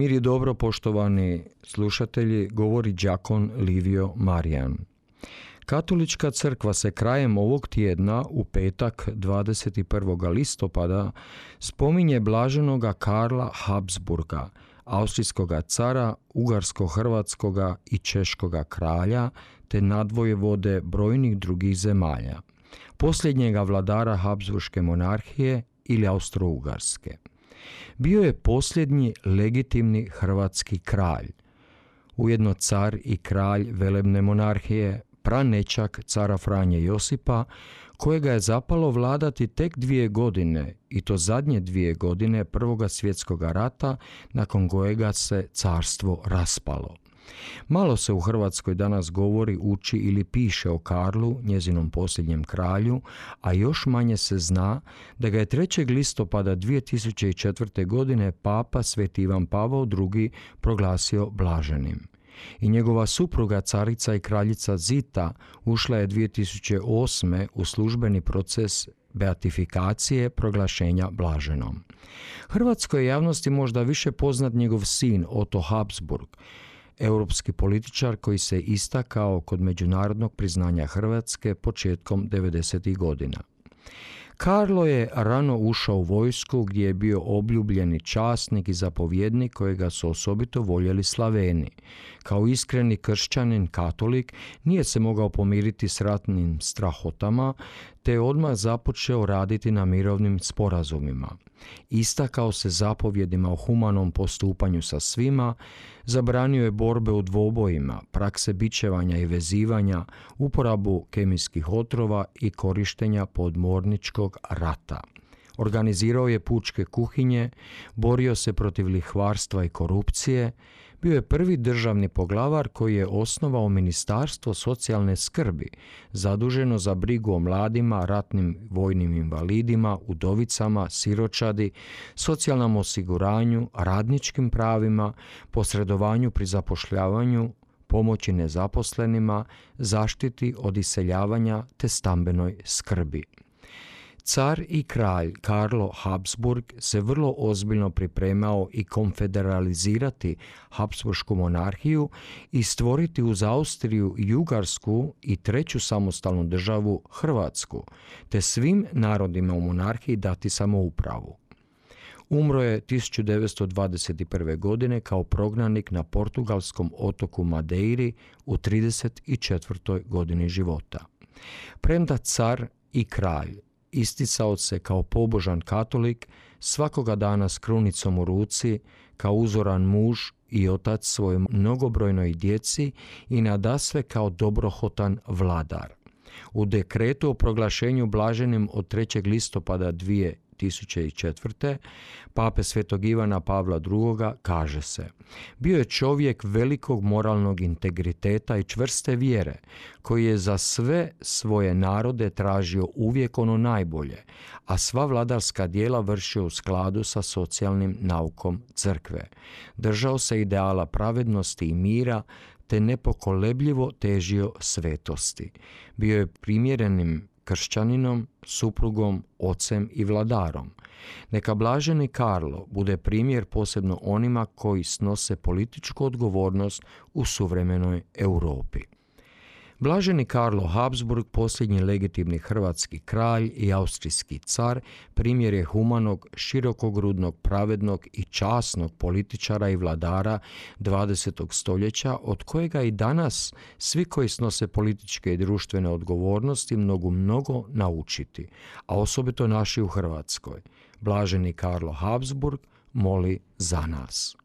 Mir dobro, poštovani slušatelji, govori đakon Livio Marijan. Katolička crkva se krajem ovog tjedna u petak 21. listopada spominje blaženoga Karla Habsburga, austrijskoga cara, ugarsko-hrvatskoga i češkoga kralja, te vode brojnih drugih zemalja. Posljednjega vladara Habsburške monarhije ili Austro-Ugarske bio je posljednji legitimni hrvatski kralj, ujedno car i kralj velebne monarhije, pranečak cara Franje Josipa, kojega je zapalo vladati tek dvije godine, i to zadnje dvije godine Prvoga svjetskog rata, nakon kojega se carstvo raspalo. Malo se u Hrvatskoj danas govori, uči ili piše o Karlu, njezinom posljednjem kralju, a još manje se zna da ga je 3. listopada 2004. godine papa Sveti Ivan Pavao II. proglasio blaženim. I njegova supruga, carica i kraljica Zita, ušla je 2008. u službeni proces beatifikacije proglašenja blaženom. Hrvatskoj javnosti možda više poznat njegov sin Otto Habsburg, europski političar koji se istakao kod međunarodnog priznanja Hrvatske početkom 90. godina. Karlo je rano ušao u vojsku gdje je bio obljubljeni časnik i zapovjednik kojega su osobito voljeli Slaveni. Kao iskreni kršćanin katolik nije se mogao pomiriti s ratnim strahotama, te je odmah započeo raditi na mirovnim sporazumima. Istakao se zapovjedima o humanom postupanju sa svima, zabranio je borbe u dvobojima, prakse bičevanja i vezivanja, uporabu kemijskih otrova i korištenja podmorničkog rata. Organizirao je pučke kuhinje, borio se protiv lihvarstva i korupcije, bio je prvi državni poglavar koji je osnovao Ministarstvo socijalne skrbi, zaduženo za brigu o mladima, ratnim vojnim invalidima, udovicama, siročadi, socijalnom osiguranju, radničkim pravima, posredovanju pri zapošljavanju, pomoći nezaposlenima, zaštiti od iseljavanja te stambenoj skrbi. Car i kralj Karlo Habsburg se vrlo ozbiljno pripremao i konfederalizirati Habsburgsku monarhiju i stvoriti uz Austriju Jugarsku i treću samostalnu državu Hrvatsku, te svim narodima u monarhiji dati samoupravu. Umro je 1921. godine kao prognanik na portugalskom otoku Madeiri u 34. godini života. Premda car i kralj isticao se kao pobožan katolik, svakoga dana s krunicom u ruci, kao uzoran muž i otac svojoj mnogobrojnoj djeci i nadasve kao dobrohotan vladar. U dekretu o proglašenju blaženim od 3. listopada 2004. pape svetog Ivana Pavla II. kaže se Bio je čovjek velikog moralnog integriteta i čvrste vjere, koji je za sve svoje narode tražio uvijek ono najbolje, a sva vladarska dijela vršio u skladu sa socijalnim naukom crkve. Držao se ideala pravednosti i mira, te nepokolebljivo težio svetosti. Bio je primjerenim kršćaninom, suprugom, ocem i vladarom. Neka blaženi Karlo bude primjer posebno onima koji snose političku odgovornost u suvremenoj Europi. Blaženi Karlo Habsburg, posljednji legitimni hrvatski kralj i austrijski car, primjer je humanog, širokogrudnog, pravednog i časnog političara i vladara 20. stoljeća, od kojega i danas svi koji snose političke i društvene odgovornosti mogu mnogo naučiti, a osobito naši u Hrvatskoj. Blaženi Karlo Habsburg moli za nas.